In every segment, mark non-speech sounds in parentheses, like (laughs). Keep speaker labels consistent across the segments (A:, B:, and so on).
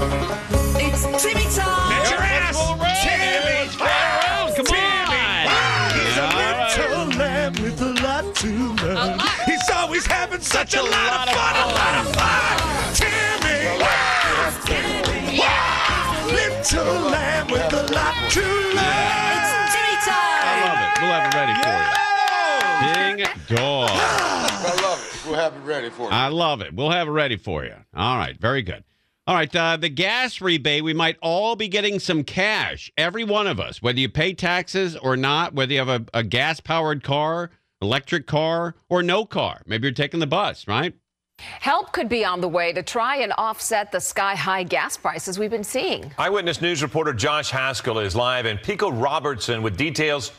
A: It's Timmy time!
B: Get your ass!
A: Timmy!
B: Come on!
A: He's a little lamb with a lot to learn. He's always having such a lot of fun, a lot of fun. Timmy! Timmy. Little lamb with a lot to learn. It's Timmy time.
B: I love it. We'll have it ready for you. Ding dong. Ah.
C: I love it. We'll have it ready for you.
B: I love it. We'll have it ready for you. All right. Very good. All right. Uh, the gas rebate, we might all be getting some cash. Every one of us, whether you pay taxes or not, whether you have a, a gas powered car, electric car, or no car. Maybe you're taking the bus, right?
D: Help could be on the way to try and offset the sky high gas prices we've been seeing.
E: Eyewitness News reporter Josh Haskell is live in Pico Robertson with details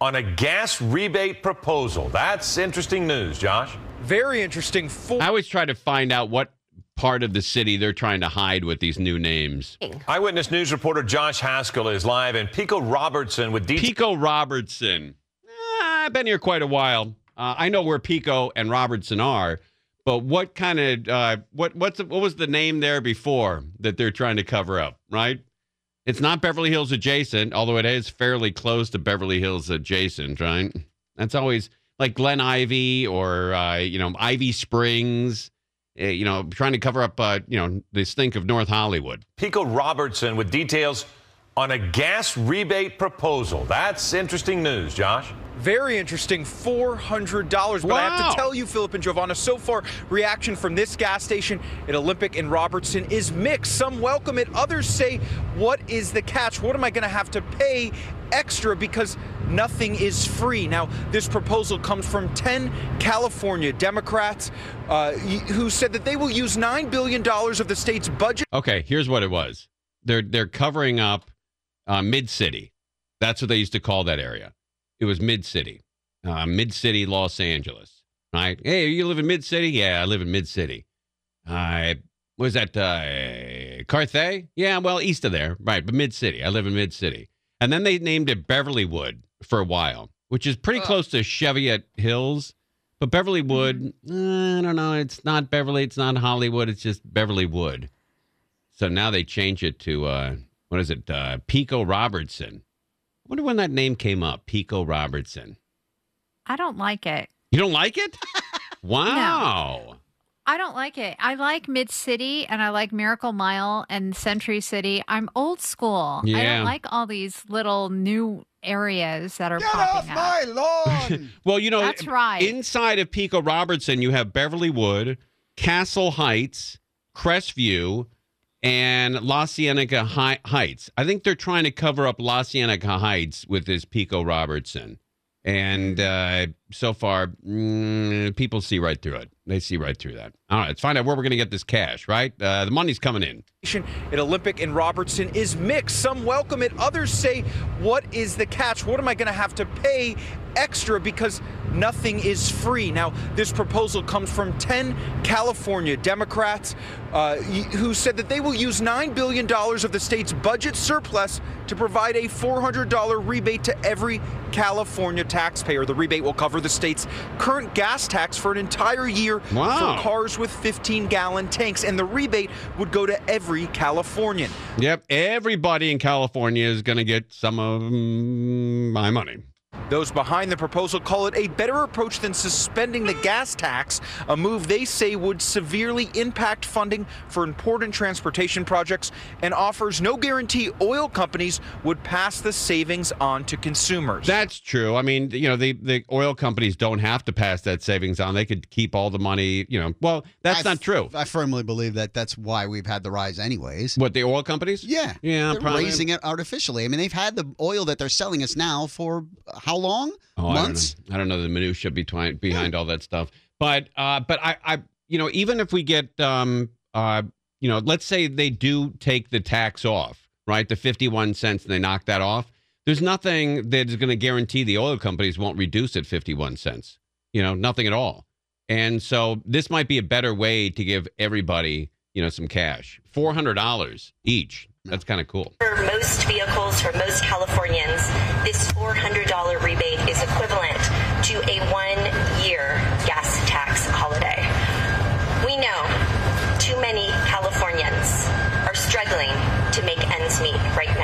E: on a gas rebate proposal. That's interesting news, Josh.
F: Very interesting. Four
B: I always try to find out what part of the city they're trying to hide with these new names.
E: Eyewitness News reporter Josh Haskell is live in Pico Robertson with details.
B: Pico Robertson. Eh, I've been here quite a while. Uh, I know where Pico and Robertson are, but what kind of uh, what what's what was the name there before that they're trying to cover up? Right? It's not Beverly Hills adjacent, although it is fairly close to Beverly Hills adjacent. Right? That's always like Glen Ivy or uh, you know Ivy Springs. Uh, You know, trying to cover up uh, you know the stink of North Hollywood.
E: Pico Robertson with details on a gas rebate proposal. That's interesting news, Josh.
F: Very interesting. $400. But I have to tell you, Philip and Giovanna, so far, reaction from this gas station at Olympic in Robertson is mixed. Some welcome it, others say, What is the catch? What am I going to have to pay extra because nothing is free? Now, this proposal comes from 10 California Democrats uh, who said that they will use $9 billion of the state's budget.
B: Okay, here's what it was. They're they're covering up uh, Mid City. That's what they used to call that area. It was Mid City, uh, Mid City, Los Angeles. Right? Hey, you live in Mid City? Yeah, I live in Mid City. I was that uh, Carthay? Yeah, well, east of there, right? But Mid City. I live in Mid City. And then they named it Beverlywood for a while, which is pretty close to Cheviot Hills. But Beverlywood, uh, I don't know. It's not Beverly. It's not Hollywood. It's just Beverlywood. So now they change it to uh, what is it? Uh, Pico Robertson. I wonder when that name came up. Pico Robertson.
G: I don't like it.
B: You don't like it? (laughs) Wow.
G: I don't like it. I like Mid City and I like Miracle Mile and Century City. I'm old school. I
B: Yeah.
G: don't like all these little new areas that are
C: Get
G: popping
C: off
G: up.
C: my lawn! (laughs)
B: Well, you know,
G: That's right.
B: Inside of Pico Robertson, you have Beverlywood, Castle Heights, Crestview, and La Cienega Hi- Heights. I think they're trying to cover up La Cienega Heights with this Pico Robertson. And uh, so far, mm, people see right through it. They see right through that. All right, let's find out where we're going to get this cash, right? Uh, the money's coming in.
F: at Olympic in Robertson is mixed. Some welcome it, others say, What is the catch? What am I going to have to pay extra because nothing is free? Now, this proposal comes from 10 California Democrats uh, who said that they will use $9 billion of the state's budget surplus to provide a $400 rebate to every California taxpayer. The rebate will cover the state's current gas tax for an entire year
B: Wow.
F: for cars with 15 gallon tanks, and the rebate would go to every Californian.
B: Yep, everybody in California is going to get some of my money.
F: Those behind the proposal call it a better approach than suspending the gas tax, a move they say would severely impact funding for important transportation projects and offers no guarantee oil companies would pass the savings on to consumers.
B: That's true. I mean, you know, the, the oil companies don't have to pass that savings on. They could keep all the money, you know. Well, that's
H: I
B: not
H: f-
B: true.
H: I firmly believe that that's why we've had the rise, anyways.
B: What, the oil companies?
H: Yeah.
B: Yeah,
H: They're
B: probably.
H: raising it artificially. I mean, they've had the oil that they're selling us now for how long?
B: Oh,
H: Months?
B: I don't know. I don't know the minutia behind behind all that stuff. But uh, but I, I, you know, even if we get um, uh, you know, let's say they do take the tax off, right? The 51 cents and they knock that off. There's nothing that is going to guarantee the oil companies won't reduce it 51 cents. You know, nothing at all. And so this might be a better way to give everybody, you know, some cash. $400 each. That's kind of cool.
I: For most vehicles, for most Californians, this $400 rebate is equivalent to a one year gas tax holiday. We know too many Californians are struggling to make ends meet right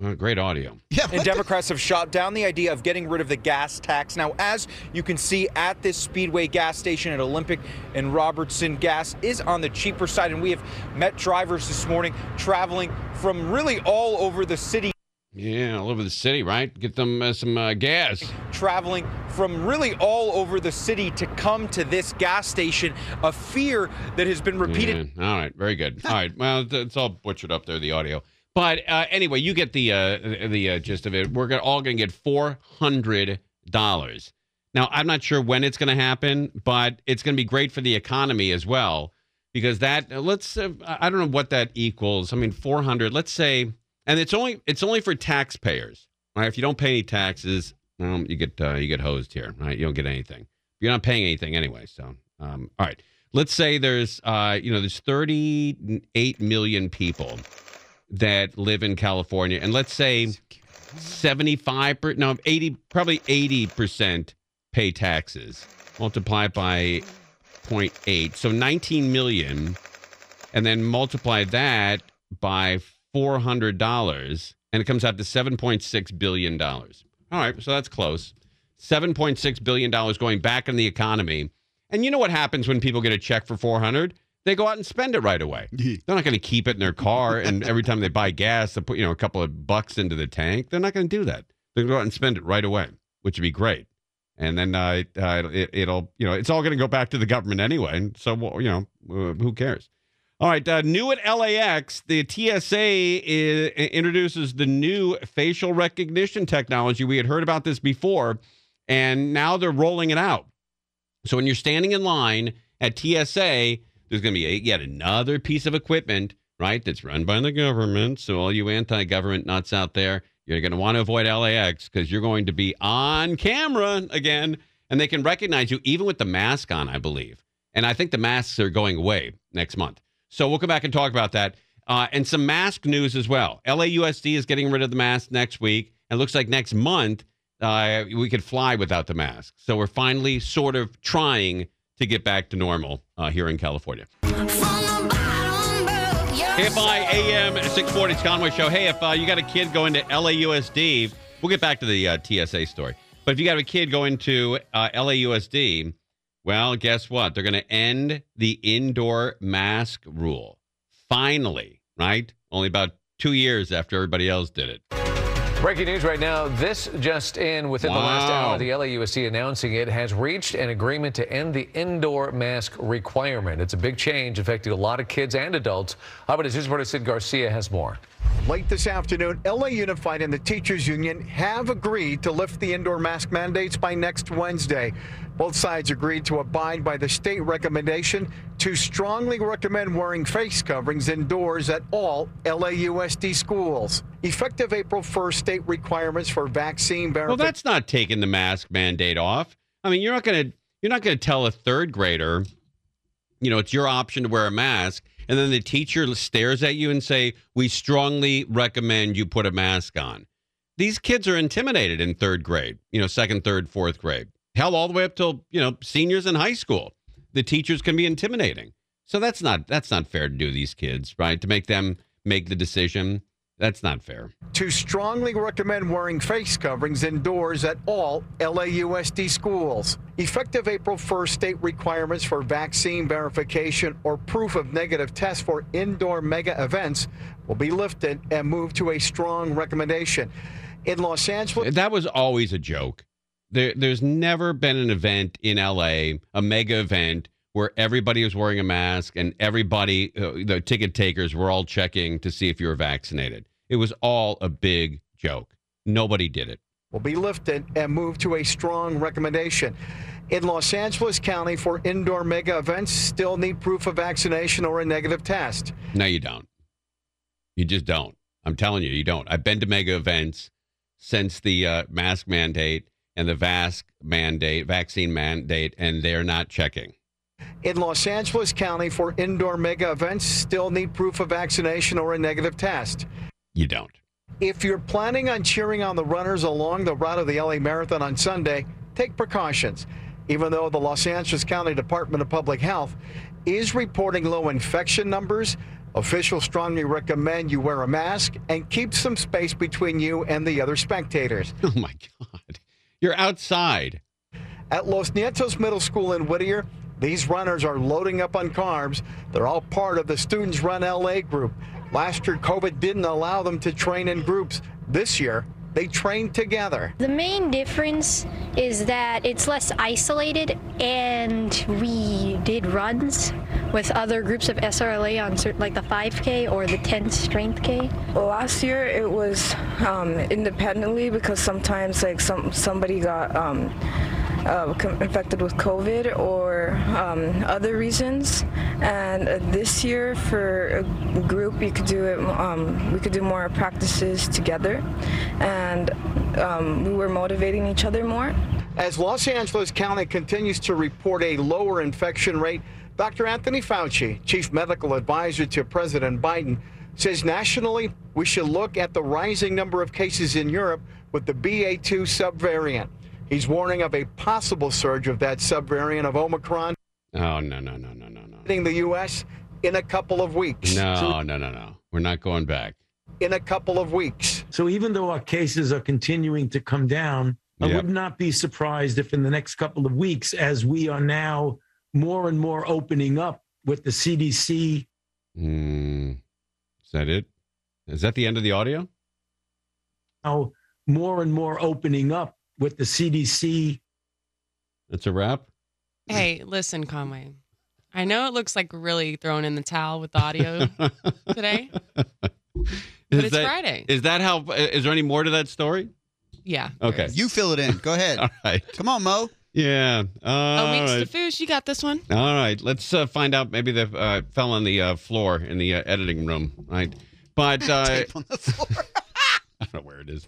B: Well, great audio. (laughs)
F: Yeah, and Democrats have shot down the idea of getting rid of the gas tax. Now, as you can see at this Speedway gas station at Olympic and Robertson, gas is on the cheaper side. And we have met drivers this morning traveling from really all over the city.
B: Yeah, all over the city, right? Get them uh, some uh, gas.
F: Traveling from really all over the city to come to this gas station, a fear that has been repeated.
B: Yeah, all right, very good. All right, well, it's all butchered up there, the audio. But uh, anyway, you get the uh, the uh, gist of it. We're all going to get four hundred dollars. Now, I'm not sure when it's going to happen, but it's going to be great for the economy as well because that let's uh, I don't know what that equals. I mean, four hundred. Let's say, and it's only it's only for taxpayers. Right? If you don't pay any taxes, um, you get uh, you get hosed here. Right? You don't get anything. You're not paying anything anyway. So, um, all right. Let's say there's uh, you know there's 38 million people that live in California, and let's say 75 per, no 80 probably 80 percent pay taxes. Multiply by 0.8, so 19 million, and then multiply that by 400 dollars, and it comes out to 7.6 billion dollars. All right, so that's close. 7.6 billion dollars going back in the economy. And you know what happens when people get a check for 400? They go out and spend it right away. (laughs) They're not going to keep it in their car and every time they buy gas, they put, you know, a couple of bucks into the tank. They're not going to do that. They're going to go out and spend it right away, which would be great. And then uh, uh, it, it'll, you know, it's all going to go back to the government anyway. And so, you know, uh, who cares? All right, uh, new at LAX, the TSA is, introduces the new facial recognition technology. We had heard about this before, and now they're rolling it out. So when you're standing in line at TSA, there's going to be a, yet another piece of equipment, right, that's run by the government. So all you anti-government nuts out there, you're going to want to avoid LAX because you're going to be on camera again, and they can recognize you even with the mask on, I believe. And I think the masks are going away next month. So we'll come back and talk about that. Uh, and some mask news as well. LAUSD is getting rid of the mask next week. And looks like next month uh, we could fly without the mask. So we're finally sort of trying to get back to normal uh, here in California. KFI AM 640 it's Conway Show. Hey, if uh, you got a kid going to LAUSD, we'll get back to the uh, TSA story. But if you got a kid going to uh, LAUSD, well, guess what? They're going to end the indoor mask rule. Finally, right? Only about two years after everybody else did it.
J: Breaking news right now. This just in within the last hour, the LAUSD announcing it has reached an agreement to end the indoor mask requirement. It's a big change affecting a lot of kids and adults. How about his news reporter Sid Garcia has more.
K: Late this afternoon, LA Unified and the Teachers Union have agreed to lift the indoor mask mandates by next Wednesday. Both sides agreed to abide by the state recommendation to strongly recommend wearing face coverings indoors at all LAUSD schools. Effective April 1st, state requirements for vaccine
B: Well, that's not taking the mask mandate off. I mean, you're not going to you're not going to tell a third grader, you know, it's your option to wear a mask, and then the teacher stares at you and say, "We strongly recommend you put a mask on." These kids are intimidated in third grade, you know, second, third, fourth grade. Hell, all the way up till you know seniors in high school. The teachers can be intimidating. So that's not that's not fair to do these kids, right? To make them make the decision. That's not fair.
K: to strongly recommend wearing face coverings indoors at all LAUSD schools. Effective April 1st, state requirements for vaccine verification or proof of negative test for indoor mega events will be lifted and moved to a strong recommendation. In Los Angeles,
B: That was always a joke. There, there's never been an event in LA, a mega event, where everybody was wearing a mask and everybody, uh, the ticket takers, were all checking to see if you were vaccinated. It was all a big joke. Nobody did it.
K: will be lifted and moved to a strong recommendation. In Los Angeles County, for indoor mega events, still need proof of vaccination or a negative test.
B: No, you don't. You just don't. I'm telling you, you don't. I've been to mega events since the uh, mask mandate and the vax mandate, vaccine mandate, and they're not checking.
K: In Los Angeles County, for indoor mega events, still need proof of vaccination or a negative test.
B: You don't.
K: If you're planning on cheering on the runners along the route of the LA Marathon on Sunday, take precautions. Even though the Los Angeles County Department of Public Health is reporting low infection numbers, officials strongly recommend you wear a mask and keep some space between you and the other spectators. (laughs)
B: Oh my God. You're outside.
K: At Los Nietos Middle School in Whittier, these runners are loading up on carbs. They're all part of the Students Run LA group. Last year, COVID didn't allow them to train in groups. This year, they train together.
L: The main difference is that it's less isolated, and we did runs with other groups of SRLA on certain, like the 5K or the 10 strength K.
M: Last year it was um, independently because sometimes like some somebody got um, uh, com- infected with COVID or um, other reasons. And uh, this year, for a group, you could do it. Um, we could do more practices together, and um, we were motivating each other more.
K: As Los Angeles County continues to report a lower infection rate, Dr. Anthony Fauci, chief medical advisor to President Biden, says nationally we should look at the rising number of cases in Europe with the BA2 subvariant. He's warning of a possible surge of that subvariant of Omicron
B: Oh, no, no, no, no, no, no.
K: hitting the U.S. in a couple of weeks.
B: No, no, no, no. We're not going back.
K: In a couple of weeks.
N: So even though our cases are continuing to come down, I would not be surprised if in the next couple of weeks, as we are now more and more opening up with the CDC.
B: Mm, is that it? Is that the end of the audio?
N: Now more and more opening up with the CDC.
B: That's a wrap.
O: Hey, listen, Conway. I know it looks like we're really throwing in the towel with the audio (laughs) today. (laughs) But
B: Is
O: it's
B: that-
O: Friday.
B: Is that how? Is there any more to that story?
O: Yeah.
B: Okay.
H: You fill it in. Go ahead. (laughs)
B: All right.
H: Come on, Mo.
B: Yeah.
O: Oh,
B: All
O: Meeks
B: right.
O: Stafouche, you got this one.
B: All right. Let's uh, find out. Maybe the uh, fell on the uh, floor in the uh, editing room. Right. But (laughs) uh,
H: Tape on the floor. (laughs)
B: I don't know where it is.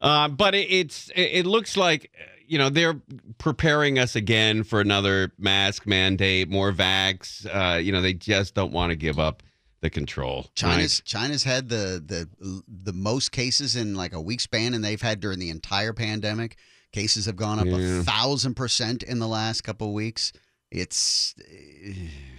B: Uh, but it, it's it, it looks like uh, you know they're preparing us again for another mask mandate, more vax. Uh, you know they just don't want to give up the control.
H: China's China's had the the the most cases in like a week span, and they've had during the entire pandemic. Cases have gone up
B: Yeah.
H: a thousand percent in the last couple of weeks. It's eh.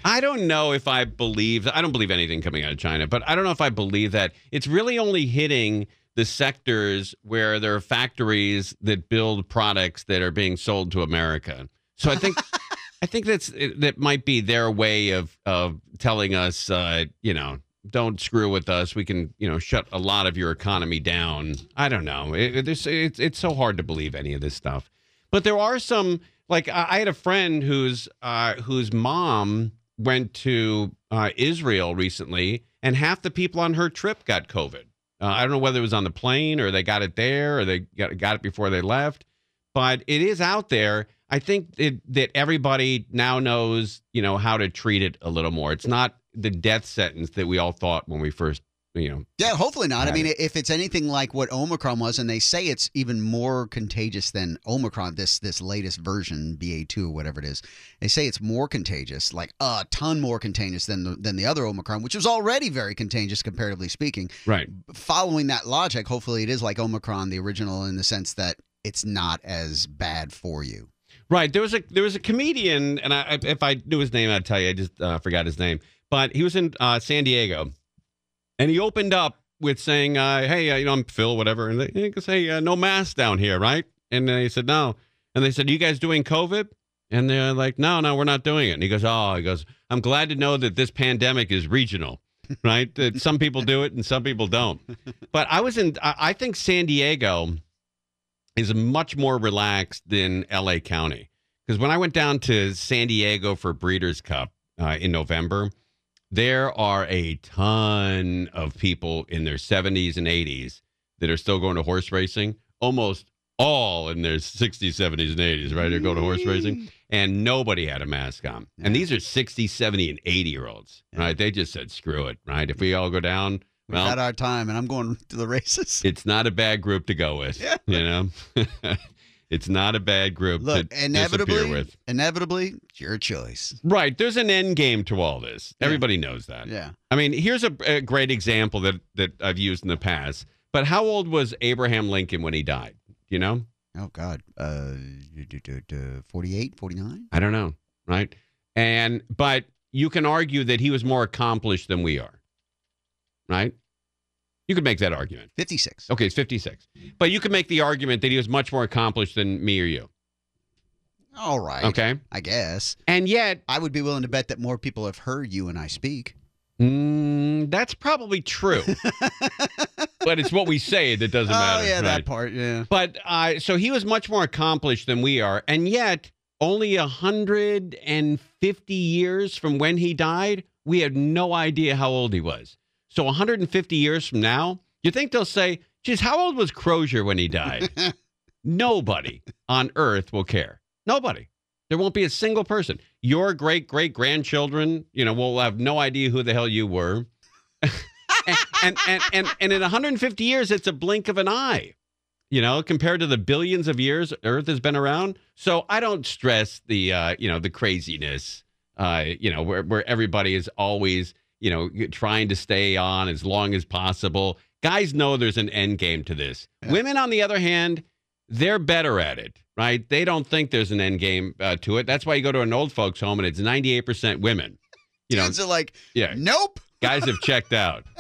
B: I don't know if I believe I don't believe anything coming out of China, but I don't know if I believe that it's really only hitting the sectors where there are factories that build products that are being sold to America. So I think (laughs) I think that's that might be their way of of telling us, uh, you know, don't screw with us. We can, you know, shut a lot of your economy down. I don't know. It, it- it's it's it's so hard to believe any of this stuff. But there are some like I I had a friend whose uh, whose mom went to uh, Israel recently, and half the people on her trip got COVID. Uh, I don't know whether it was on the plane or they got it there or they got, got it before they left, but it is out there. I think it, that everybody now knows, you know, how to treat it a little more. It's not the death sentence that we all thought when we first, you know.
H: yeah, hopefully not. I mean,
B: it.
H: if it's anything like what Omicron was, and they say it's even more contagious than Omicron, this this latest version BA two or whatever it is, they say it's more contagious, like a ton more contagious than the, than the other Omicron, which was already very contagious comparatively speaking.
B: Right.
H: Following that logic, hopefully it is like Omicron, the original, in the sense that it's not as bad for you.
B: Right. There was a there was a comedian, and I, if I knew his name, I'd tell you. I just uh, forgot his name. But he was in uh, San Diego, and he opened up with saying, uh, "Hey, uh, you know, I'm Phil, whatever." And he goes, "Hey, uh, no mask down here, right?" And he said, "No." And they said, "You guys doing COVID?" And they're like, "No, no, we're not doing it." And he goes, "Oh," he goes, "I'm glad to know that this pandemic is regional." Right, that some people do it and some people don't. But I was in. I think San Diego is much more relaxed than LA County. Because when I went down to San Diego for Breeders' Cup uh, in November, there are a ton of people in their 70s and 80s that are still going to horse racing, almost all in their 60s, 70s, and 80s, right? They're going to horse racing. and nobody had a mask on. And these are 60, 70, and 80 year olds, right? They just said, screw it, right? If we all go down,
H: We've
B: well,
H: had our time, and I'm going (laughs) to the races.
B: it's not a bad group to go with.
H: Yeah.
B: You know, (laughs) it's not a bad group
H: Look,
B: to
H: inevitably,
B: with.
H: inevitably, it's your choice.
B: Right. There's an end game to all this. Everybody knows that.
H: Yeah.
B: I mean, here's a, a great example that that I've used in the past. But how old was Abraham Lincoln when he died? You know?
H: Oh God, uh, d- d- d- 48, 49?
B: I don't know. Right. And but you can argue that he was more accomplished than we are. Right. You could make that argument.
H: 56.
B: Okay, it's 56. But you could make the argument that he was much more accomplished than me or you.
H: All right.
B: Okay.
H: I guess.
B: And yet,
H: I would be willing to bet that more people have heard you and I speak.
B: Mm, that's probably true. (laughs) but it's what we say that doesn't matter.
H: Oh,
B: matter.
H: yeah, that part, yeah.
B: But uh, so he was much more accomplished than we are. And yet, only 150 years from when he died, we had no idea how old he was. So 150 years from now, you think they'll say, geez, how old was Crozier when he died? (laughs) Nobody on earth will care. Nobody. There won't be a single person. Your great great grandchildren, you know, will have no idea who the hell you were. (laughs) and, and, and and and in 150 years, it's a blink of an eye. You know, compared to the billions of years Earth has been around. So I don't stress the uh, you know the craziness. Uh, you know, where where everybody is always you know trying to stay on as long as possible. Guys know there's an end game to this. Women, on the other hand, they're better at it, right? They don't think there's an end game uh, to it. That's why you go to an old folks home and it's 98% women. You know,
H: Dudes are like,
B: yeah,
H: nope.
B: guys have checked out. (laughs)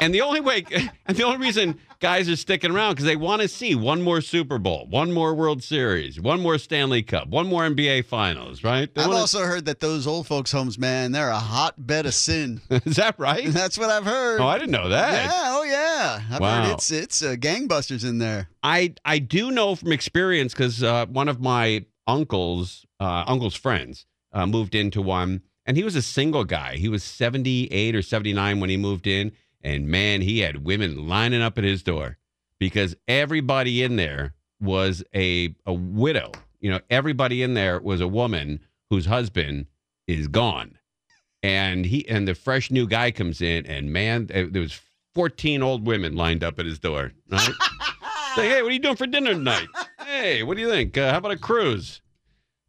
B: And the only way, (laughs) and the only reason guys are sticking around because they want to see one more Super Bowl, one more World Series, one more Stanley Cup, one more NBA Finals, right? They
H: I've
B: wanna-
H: also heard that those old folks' homes, man, they're a hotbed of sin. (laughs)
B: Is that right? (laughs)
H: That's what I've heard.
B: Oh, I didn't know that.
H: Yeah, oh yeah. I've
B: Wow.
H: heard it's it's uh, gangbusters in there.
B: I I do know from experience because uh, one of my uncles, uh, uncle's friends, uh, moved into one, and he was a single guy. He was seventy eight or seventy nine when he moved in, and man, he had women lining up at his door because everybody in there was a a widow. You know, everybody in there was a woman whose husband is gone, and he and the fresh new guy comes in, and man, there was fourteen old women lined up at his door. Right. (laughs) Say, hey, what are you doing for dinner tonight? hey, what do you think? Uh, how about a cruise?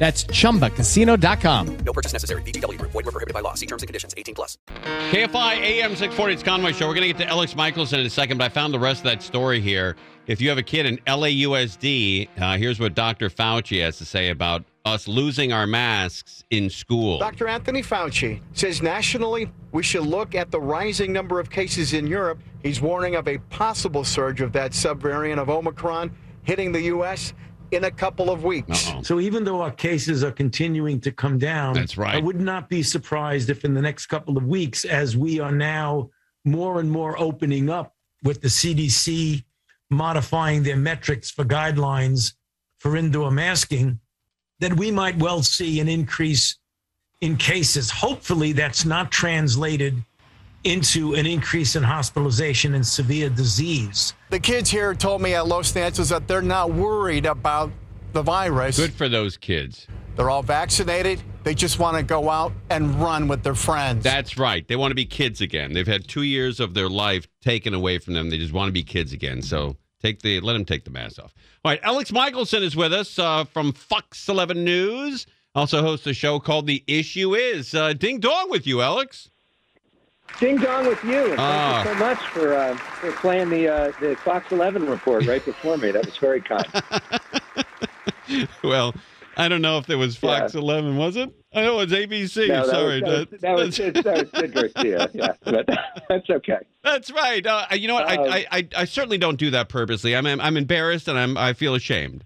P: That's chumbacasino.com.
Q: No purchase necessary. VGW Group. Void were prohibited by law. See terms and conditions. 18 plus.
B: KFI AM 640, it's Conway Show. We're going to get to Alex Michaelson in a second, but I found the rest of that story here. If you have a kid in LAUSD, uh, here's what Dr. Fauci has to say about us losing our masks in school.
K: Dr. Anthony Fauci says nationally we should look at the rising number of cases in Europe. He's warning of a possible surge of that subvariant of Omicron hitting the U.S. in a couple of weeks.
N: So even though our cases are continuing to come down,
B: That's right.
N: I would not be surprised if in the next couple of weeks, as we are now more and more opening up with the CDC modifying their metrics for guidelines for indoor masking, that we might well see an increase in cases. Hopefully, that's not translated into an increase in hospitalization and severe disease.
K: The kids here told me at Los Angeles that they're not worried about the virus.
B: Good for those kids.
K: They're all vaccinated. They just want to go out and run with their friends.
B: That's right. They want to be kids again. They've had two years of their life taken away from them. They just want to be kids again. So take the let them take the mask off. All right, Alex Michaelson is with us uh, from Fox 11 News. Also hosts a show called The Issue Is. Uh, ding dong with you, Alex.
R: Ding dong with you, thank
B: Ah.
R: you so much for uh, for playing the uh, the Fox 11 report right before me. That was very kind. (laughs)
B: Well, I don't know if it was Fox 11, was it? I know it was ABC.
R: No, that
B: Sorry.
R: was, that was, that was, that was Sid Garcia. (laughs) Yeah, but (laughs) that's okay.
B: That's right. Uh, you know what? I, I, I I certainly don't do that purposely. I'm I'm embarrassed and I'm I feel ashamed.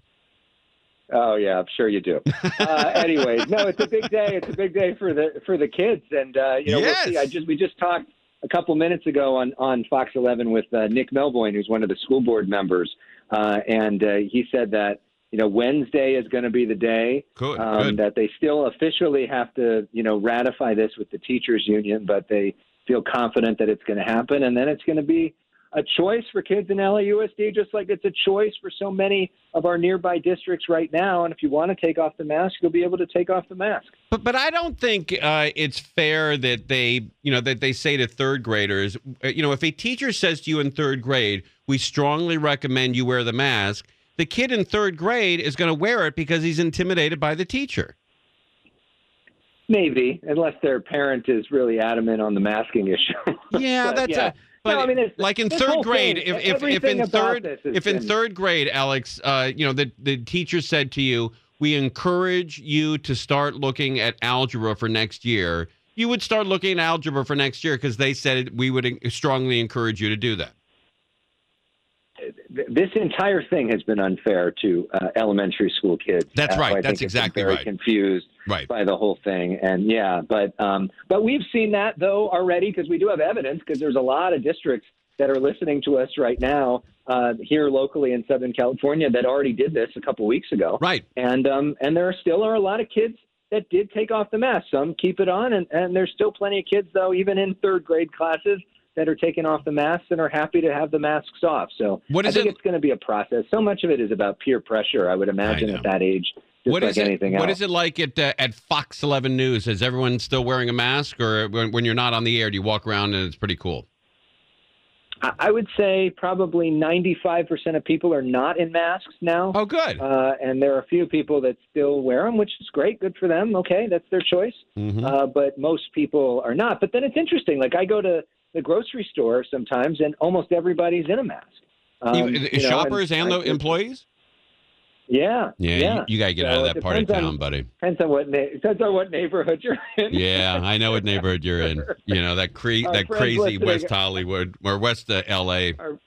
R: Oh yeah, I'm sure you do. Uh, (laughs) anyways, no, it's a big day. It's a big day for the for the kids, and uh, you know, we'll see. I just we just talked a couple minutes ago on on Fox 11 with uh, Nick Melvoin, who's one of the school board members, uh, and uh, he said that you know Wednesday is going to be the day
B: Good,
R: um,
B: good.
R: that they still officially have to you know ratify this with the teachers union, but they feel confident that it's going to happen, and then it's going to be a choice for kids in LAUSD, just like it's a choice for so many of our nearby districts right now. And if you want to take off the mask, you'll be able to take off the mask.
B: But but I don't think uh, it's fair that they you know that they say to third graders, uh, you know, if a teacher says to you in third grade, we strongly recommend you wear the mask. The kid in third grade is going to wear it because he's intimidated by the teacher.
R: Maybe, unless their parent is really adamant on the masking issue. (laughs)
B: Yeah, that's
R: yeah.
B: a, but
R: No, I mean,
B: like in third grade,
R: thing,
B: if, if, if in third if in
R: been-
B: third grade, Alex, uh, you know, the the teacher said to you, we encourage you to start looking at algebra for next year. You would start looking at algebra for next year because they said we would strongly encourage you to do that.
R: Th- this entire thing has been unfair to uh, elementary school kids.
B: That's
R: Uh,
B: right. That's exactly
R: very
B: right.
R: Confused
B: Right.
R: by the whole thing, and yeah, but um, but we've seen that though already because we do have evidence because there's a lot of districts that are listening to us right now uh, here locally in Southern California that already did this a couple weeks ago.
B: Right.
R: And um, and there are still are a lot of kids that did take off the mask. Some keep it on, and, and there's still plenty of kids though, even in third grade classes, that are taking off the masks and are happy to have the masks off. So
B: What
R: I
B: is
R: think
B: it-
R: it's going to be a process. So much of it is about peer pressure. I would imagine
B: know.
R: at that age,
B: What
R: like
B: is it? What
R: else.
B: is it like at uh, at Fox 11 News? Is everyone still wearing a mask, or when, when you're not on the air, do you walk around and it's pretty cool?
R: I I would say probably 95% of people are not in masks now.
B: Oh, good.
R: Uh, and there are a few people that still wear them, which is great. Good for them. Okay, that's their choice.
B: Mm-hmm.
R: Uh, but most people are not. But then it's interesting. Like I go to the grocery store sometimes, and almost everybody's in a mask. Um,
B: You-
R: you know,
B: shoppers and, the employees?
R: Yeah,
B: Yeah,
R: yeah.
B: You, you got to get
R: So
B: out of that part of
R: depends on-
B: town, buddy.
R: Depends on what na- depends on what neighborhood you're in.
B: Yeah, I know what neighborhood you're in. (laughs) You know that cre- that crazy West Hollywood or West uh, L.A.
R: Our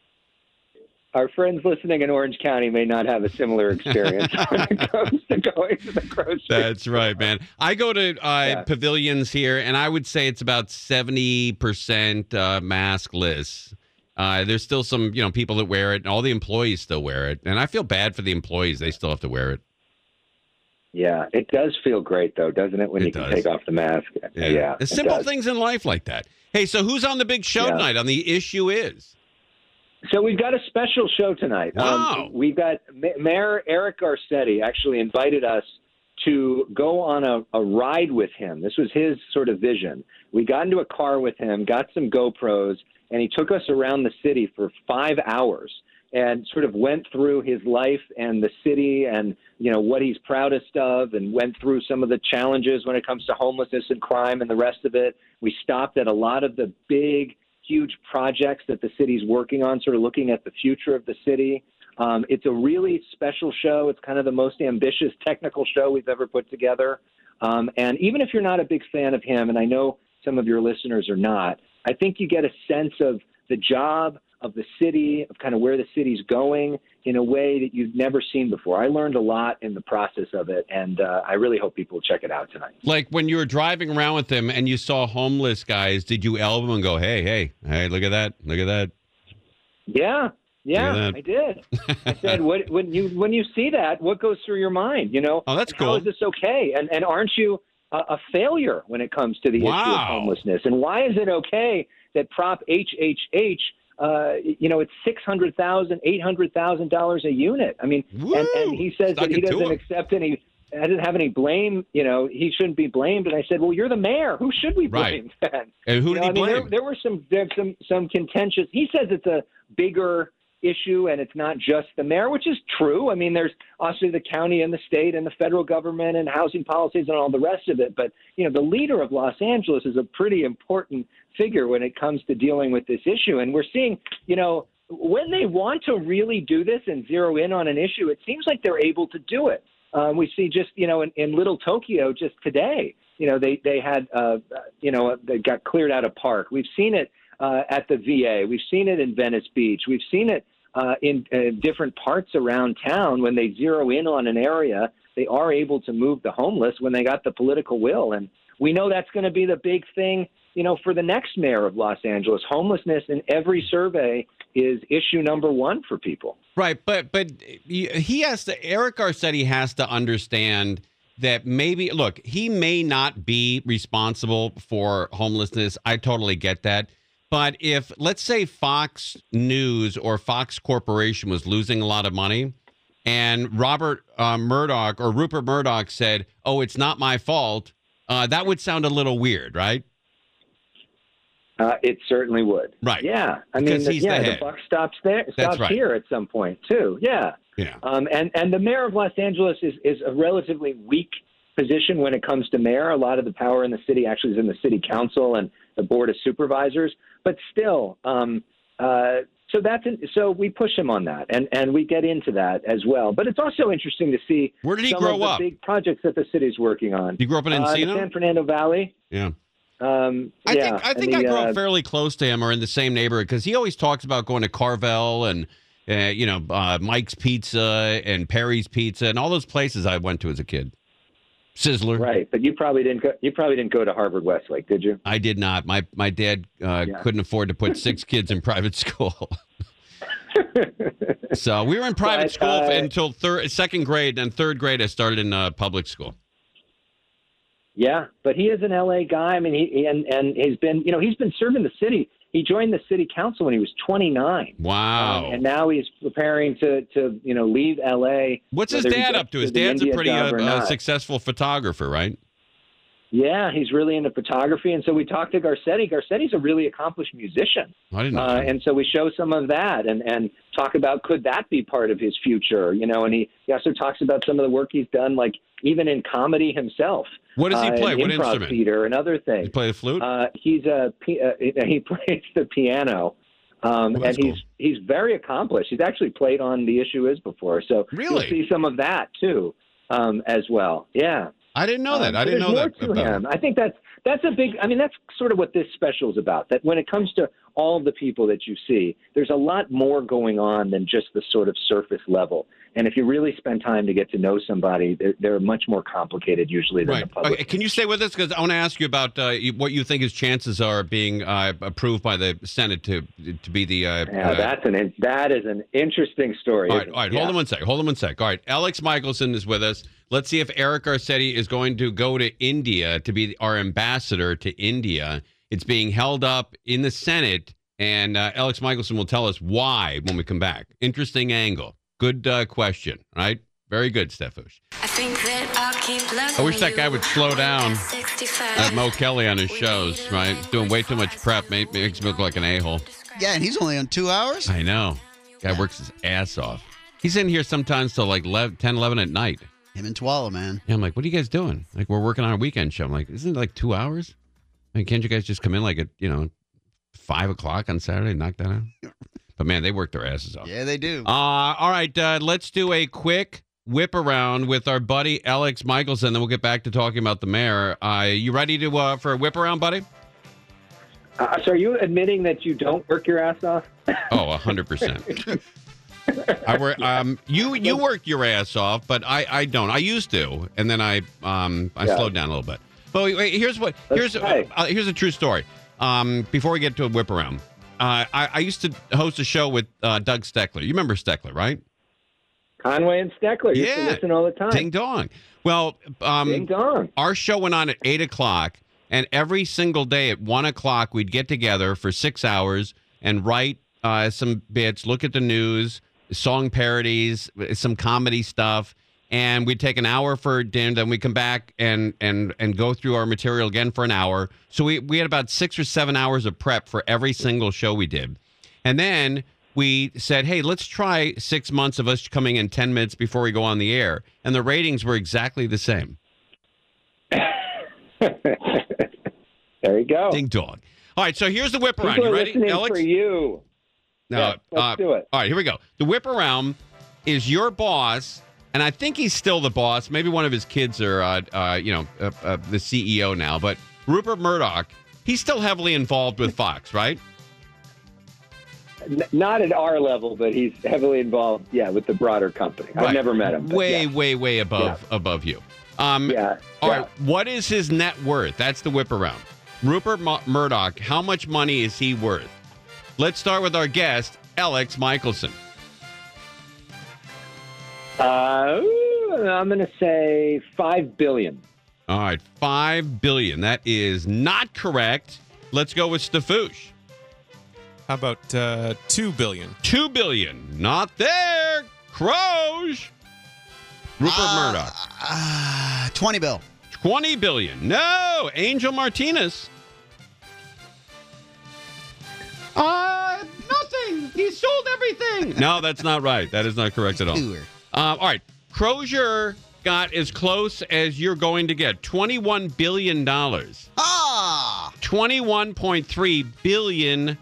R: friends listening in Orange County may not have a similar experience (laughs) when it comes to going to the grocery.
B: That's right, man. I go to uh, pavilions here, and I would say it's about seventy percent uh, maskless. Uh, there's still some, you know, people that wear it, and all the employees still wear it, and I feel bad for the employees; they still have to wear it.
R: Yeah, it does feel great though, doesn't it, when
B: It
R: you can take off the mask? Yeah, it
B: simple
R: does.
B: things in life like that. Hey, so who's on the big show
R: Yeah.
B: tonight? On the issue is
R: So we've got a special show tonight.
B: Wow.
R: Um, we've got Mayor Eric Garcetti actually invited us to go on a, a ride with him. This was his sort of vision. We got into a car with him, got some GoPros, and he took us around the city for five hours and sort of went through his life and the city and you know what he's proudest of and went through some of the challenges when it comes to homelessness and crime and the rest of it. We stopped at a lot of the big huge projects that the city's working on, sort of looking at the future of the city. Um, it's a really special show. It's kind of the most ambitious (laughs) technical show we've ever put together. Um, and even if you're not a big fan of him, and I know some of your listeners are not, I think you get a sense of the job of the city, of kind of where the city's going in a way that you've never seen before. I learned a lot in the process of it, and uh, I really hope people check it out tonight.
B: like when you were driving around with them and you saw homeless guys. Did you elbow them and go, "Hey, hey, hey, look at that, look at that"?
R: Yeah, yeah, I did. I said, "What when you when you see that, what goes through your mind? You know,
B: Oh, that's
R: And
B: cool.
R: is this okay? And and aren't you a, a failure when it comes to the issue of homelessness? And why is it okay that Prop HHH? Uh, you know, it's six hundred thousand, eight hundred thousand dollars a unit. I mean, and, and he says
B: Stuck
R: that he doesn't accept any. Doesn't have any blame, you know. He shouldn't be blamed. And I said, "Well, you're the mayor. Who should we
B: Right.
R: blame (laughs) then?"
B: And who
R: You
B: did
R: know,
B: he
R: I mean, there-
B: blame?
R: There, were some there's some some contentious. He says it's a bigger issue and it's not just the mayor, which is true. I mean, there's also the county and the state and the federal government and housing policies and all the rest of it. But you know, the leader of Los Angeles is a pretty important figure when it comes to dealing with this issue. And we're seeing, you know, when they want to really do this and zero in on an issue, it seems like they're able to do it. Um, we see just you know in, in Little Tokyo just today, you know they they had uh, you know they got cleared out of park. We've seen it uh, at the VA. We've seen it in Venice Beach. We've seen it uh, in uh, different parts around town, when they zero in on an area, they are able to move the homeless when they got the political will. And we know that's going to be the big thing, you know, for the next mayor of Los Angeles. Homelessness in every survey is issue number one for people.
B: Right, but but he has to. Eric Garcetti has to understand that maybe look, he may not be responsible for homelessness. I totally get that. But if let's say Fox News or Fox Corporation was losing a lot of money, and Robert uh, Murdoch or Rupert Murdoch said, "Oh, it's not my fault," uh, that would sound a little weird, right?
R: Uh, it certainly would.
B: Right.
R: Yeah. I mean,
B: he's
R: yeah,
B: the
R: the, buck stops there. Stops
B: right.
R: here at some point too. Yeah.
B: Yeah.
R: Um, and and the mayor of Los Angeles is is a relatively weak position when it comes to mayor. A lot of the power in the city actually is in the city council and the board of supervisors. But still, um, uh, so that's an, so we push him on that, and and we get into that as well. But it's also interesting to see
B: Where did he grow up?
R: big projects that the city's working on.
B: You grew up in
R: Uh,
B: Encino?
R: San Fernando Valley.
B: Yeah.
R: Um,
B: I
R: yeah,
B: think I think
R: the,
B: I grew
R: uh,
B: up fairly close to him or in the same neighborhood because he always talks about going to Carvel and uh, you know uh, Mike's Pizza and Perry's Pizza and all those places I went to as a kid. Sizzler.
R: Right, but you probably didn't go. You probably didn't go to Harvard Westlake, did you?
B: I did not. My my dad uh,
R: Yeah.
B: couldn't afford to put (laughs) six kids in private school. (laughs) so we were in private
R: But,
B: school
R: uh,
B: until third, second grade, and third grade I started in uh, public school.
R: Yeah, but he is an LA guy. I mean, he he- and and he's been, you know, he's been serving the city. He joined the city council when he was 29.
B: Wow.
R: Um, and now he's preparing to to you know leave LA.
B: What's his dad up to? His dad's a pretty uh, uh, successful photographer, right?
R: Yeah, he's really into photography, and so we talked to Garcetti. Garcetti's a really accomplished musician.
B: I didn't know.
R: Uh, and so we show some of that and, and talk about could that be part of his future, you know, and he, he also talks about some of the work he's done, like even in comedy himself.
B: What does he
R: uh,
B: play?
R: and
B: What
R: improv
B: instrument?
R: Theater and other things.
B: You play the flute?
R: Uh, he's a uh, he (laughs) plays the piano, um,
B: Oh,
R: and he's he's very accomplished. He's actually played on The Issue Is before, so
B: Really?
R: you'll see some of that too, um, as well. Yeah.
B: I didn't know that.
R: Um,
B: I didn't know
R: there's
B: that
R: more to
B: about
R: him. I think that's that's a big. I mean, that's sort of what this special is about. That when it comes to all the people that you see, there's a lot more going on than just the sort of surface level. And if you really spend time to get to know somebody, they're, they're much more complicated usually than the
B: Right.
R: public.
B: Okay, can you stay with us? Because I want to ask you about uh, what you think his chances are being uh, approved by the Senate to to be the. Uh,
R: Yeah,
B: uh,
R: that's an that is an interesting story.
B: All right, all right.
R: it?
B: Hold
R: Yeah.
B: on one sec. Hold on one sec. All right, Alex Michaelson is with us. Let's see if Eric Garcetti is going to go to India to be our ambassador to India. It's being held up in the Senate, and uh, Alex Michaelson will tell us why when we come back. Interesting angle. Good uh, question. right? Very good, Steffush. I wish that guy would slow down. That Mo Kelly on his shows, right? Doing way too much prep ma- makes me look like an a hole.
H: Yeah, and he's only on two hours.
B: I know. Guy works his ass off. He's in here sometimes till like 11, 10, 11 at night.
H: Him and Twala, man.
B: Yeah, I'm like, what are you guys doing? Like, we're working on a weekend show. I'm like, isn't it like two hours? I mean, can't you guys just come in like at, you know, five o'clock on Saturday and knock that out? (laughs) But man, they work their asses off.
H: Yeah, they do.
B: Uh, all right, uh, let's do a quick whip around with our buddy Alex Michaelson. Then we'll get back to talking about the mayor. Uh, you ready to uh, for a whip around, buddy?
R: Uh, so are you admitting that you don't work your ass off?
B: Oh, hundred percent. I work. (laughs) Um, you you work your ass off, but I I don't. I used to, and then I um I
R: Yeah.
B: slowed down a little bit. But wait, wait, here's what here's uh, uh, here's a true story. Um, before we get to a whip around, uh, I I used to host a show with uh, Doug Steckler. You remember Steckler, right?
R: Conway and Steckler. You used to
B: Yeah.
R: listen all the time.
B: Ding dong. Well, um,
R: Ding dong.
B: Our show went on at eight o'clock, and every single day at one o'clock, we'd get together for six hours and write uh, some bits, look at the news, song parodies, some comedy stuff, and we'd take an hour for dinner. Then we come back and and and go through our material again for an hour. So we we had about six or seven hours of prep for every single show we did, and then we said, hey, let's try six months of us coming in 10 minutes before we go on the air. And the ratings were exactly the same. (laughs)
R: there you go.
B: Ding dong. All right, so here's the whip around.
R: People
B: You ready, Alex?
R: for you.
B: No,
R: Yes, let's
B: uh,
R: do it.
B: All right, here we go. The whip around is your boss, and I think he's still the boss. Maybe one of his kids are, uh, uh, you know, uh, uh, the CEO now. But Rupert Murdoch, he's still heavily involved with Fox, (laughs) right?
R: not at our level, but he's heavily involved. Yeah, with the broader company. I've never met him.
B: Way,
R: yeah.
B: way, way above above you. Um,
R: Yeah.
B: All right. What is his net worth? That's the whip around. Rupert Mu- Murdoch. How much money is he worth? Let's start with our guest, Alex Michaelson.
R: Uh, I'm going to say five billion.
B: All right, five billion. That is not correct. Let's go with Stafouche.
S: How about uh, two billion?
B: Two billion. Not there. Croge. Rupert Murdoch.
H: Uh, 20 bill.
B: 20 billion. No, Angel Martinez. Uh, nothing. He sold everything. No, that's not right. That is not correct at all. Um, all right. Crozier got as close as you're going to get $21 billion.
H: Ah!
B: $21.3 billion.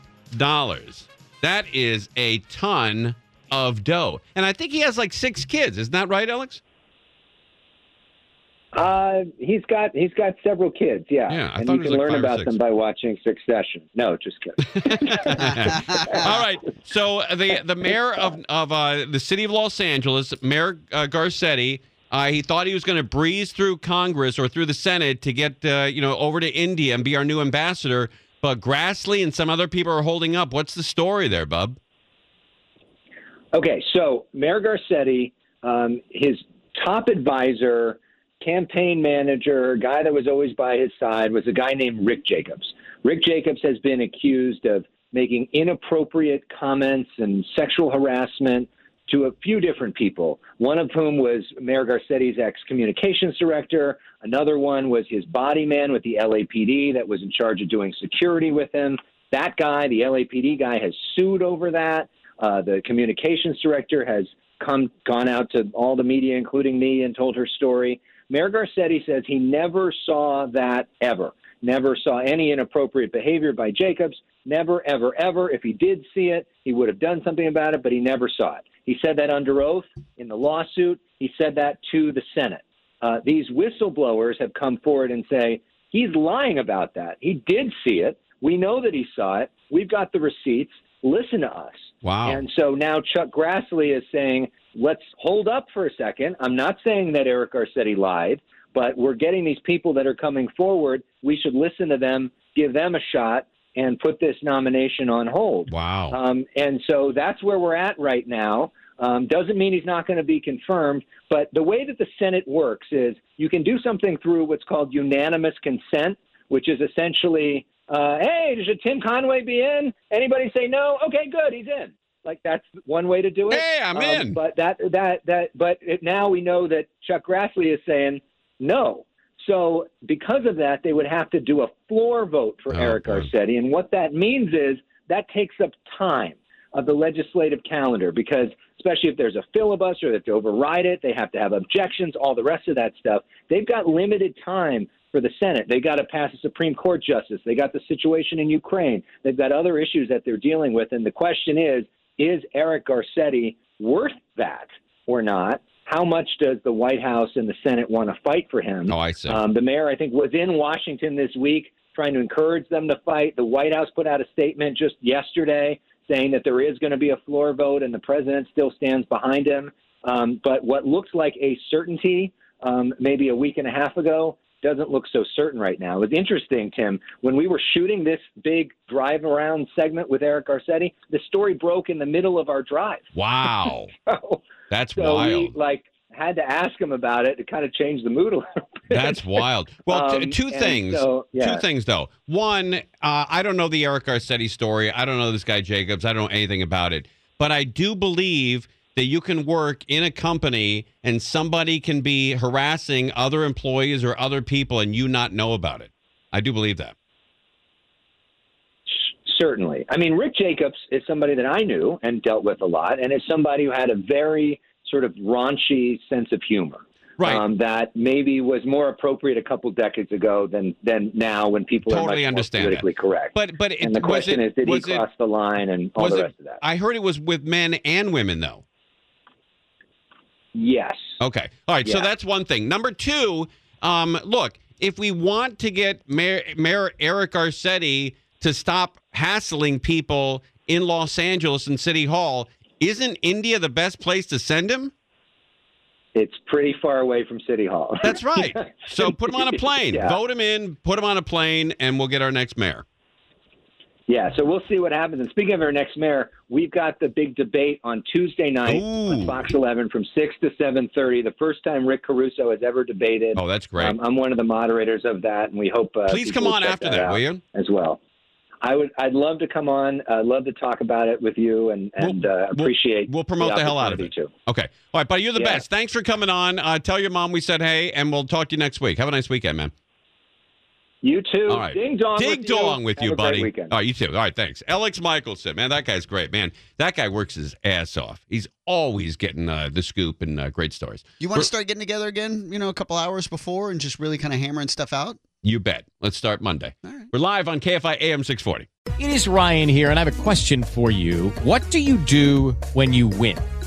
B: That is a ton of dough. And I think he has like six kids. Isn't that right, Alex?
R: Uh, he's got he's got several kids. Yeah,
B: Yeah, I
R: and
B: thought
R: you can
B: like
R: learn about them by watching Succession. No, just kidding. (laughs) (laughs)
B: All right. So the the mayor of of uh, the city of Los Angeles, Mayor uh, Garcetti, uh, he thought he was going to breeze through Congress or through the Senate to get uh, you know over to India and be our new ambassador. But Grassley and some other people are holding up. What's the story there, Bub?
R: Okay, so Mayor Garcetti, um, his top advisor, campaign manager, guy that was always by his side, was a guy named Rick Jacobs. Rick Jacobs has been accused of making inappropriate comments and sexual harassment to a few different people, one of whom was Mayor Garcetti's ex communications director. Another one was his body man with the LAPD that was in charge of doing security with him. That guy, the LAPD guy, has sued over that. Uh, the communications director has come gone out to all the media, including me, and told her story. Mayor Garcetti says he never saw that ever. Never saw any inappropriate behavior by Jacobs. Never, ever, ever. If he did see it, he would have done something about it, but he never saw it. He said that under oath in the lawsuit. He said that to the Senate. Uh, these whistleblowers have come forward and say he's lying about that. He did see it. We know that he saw it. We've got the receipts. Listen to us.
B: Wow.
R: And so now Chuck Grassley is saying, let's hold up for a second. I'm not saying that Eric Garcetti lied, but we're getting these people that are coming forward. We should listen to them, give them a shot, and put this nomination on hold.
B: Wow.
R: Um, and so that's where we're at right now. Um, doesn't mean he's not going to be confirmed, but the way that the Senate works is you can do something through what's called unanimous consent, which is essentially, uh, hey, should Tim Conway be in? Anybody say no? Okay, good, he's in. Like that's one way to do it.
B: Hey, I'm
R: Um,
B: in.
R: But that that that but it, now we know that Chuck Grassley is saying no. So because of that, they would have to do a floor vote for
B: Oh,
R: Eric. Garcetti, and what that means is that takes up time of the legislative calendar because especially if there's a filibuster, they have to override it, they have to have objections, all the rest of that stuff. They've got limited time for the Senate. They got to pass a Supreme Court justice. They got the situation in Ukraine. They've got other issues that they're dealing with, and the question is: Is Eric Garcetti worth that or not? How much does the White House and the Senate want to fight for him?
B: Oh, I see.
R: Um, the mayor, I think, was in Washington this week trying to encourage them to fight. The White House put out a statement just yesterday saying that there is going to be a floor vote and the president still stands behind him. Um, but what looks like a certainty um, maybe a week and a half ago doesn't look so certain right now. It's interesting, Tim, when we were shooting this big drive around segment with Eric Garcetti, the story broke in the middle of our drive.
B: Wow. (laughs)
R: So,
B: That's
R: so
B: wild.
R: we like had to ask him about it to kind of change the mood a little (laughs) bit.
B: That's wild. Well, t-
R: Um,
B: two things.
R: so, yeah.
B: Two things, though. One, uh, I don't know the Eric Garcetti story. I don't know this guy Jacobs. I don't know anything about it. But I do believe that you can work in a company and somebody can be harassing other employees or other people and you not know about it. I do believe that.
R: Certainly. I mean, Rick Jacobs is somebody that I knew and dealt with a lot, and is somebody who had a very sort of raunchy sense of humor.
B: Right.
R: Um, that maybe was more appropriate a couple decades ago than than now when people are
B: Totally
R: much
B: understand
R: more
B: that.
R: politically correct.
B: But but it,
R: and the question
B: it,
R: is, did he
B: was it-
R: cross the line and all the rest of that?
B: I heard it was with men and women, though.
R: Yes.
B: Okay. All right. So that's one thing. Number two, um, look, if we want to get Mayor, Mayor Eric Garcetti to stop hassling people in Los Angeles and City Hall, isn't India the best place to send him?
R: It's pretty far away from City Hall.
B: That's right. (laughs) So put him on a plane,
R: Yeah.
B: vote him in, put him on a plane, and we'll get our next mayor.
R: Yeah, so we'll see what happens. And speaking of our next mayor, we've got the big debate on Tuesday night on Fox 11 from 6 to 7:30. The first time Rick Caruso has ever debated.
B: Oh, that's great.
R: Um, I'm one of the moderators of that, and we hope. Uh,
B: Please come on after that,
R: out
B: will you?
R: As well. I would. I'd love to come on. I'd love to talk about it with you, and and uh, appreciate.
B: We'll promote the, hell out of it.
R: Too.
B: Okay. All right, buddy, you're the
R: Yeah.
B: best. Thanks for coming on. Uh, tell your mom we said hey, and we'll talk to you next week. Have a nice weekend, man.
R: You too.
B: All right.
R: Ding dong.
B: Ding
R: with
B: dong
R: you.
B: with
R: Have
B: you,
R: a great
B: buddy.
R: weekend.
B: All right, you too. All right, thanks. Alex Michaelson, man, that guy's great, man. That guy works his ass off. He's always getting uh, the scoop and uh, great stories.
H: You want to start getting together again, you know, a couple hours before and just really kind of hammering stuff out?
B: You bet. Let's start Monday. We're live on KFI AM 640.
P: It is Ryan here, and I have a question for you. What do you do when you win?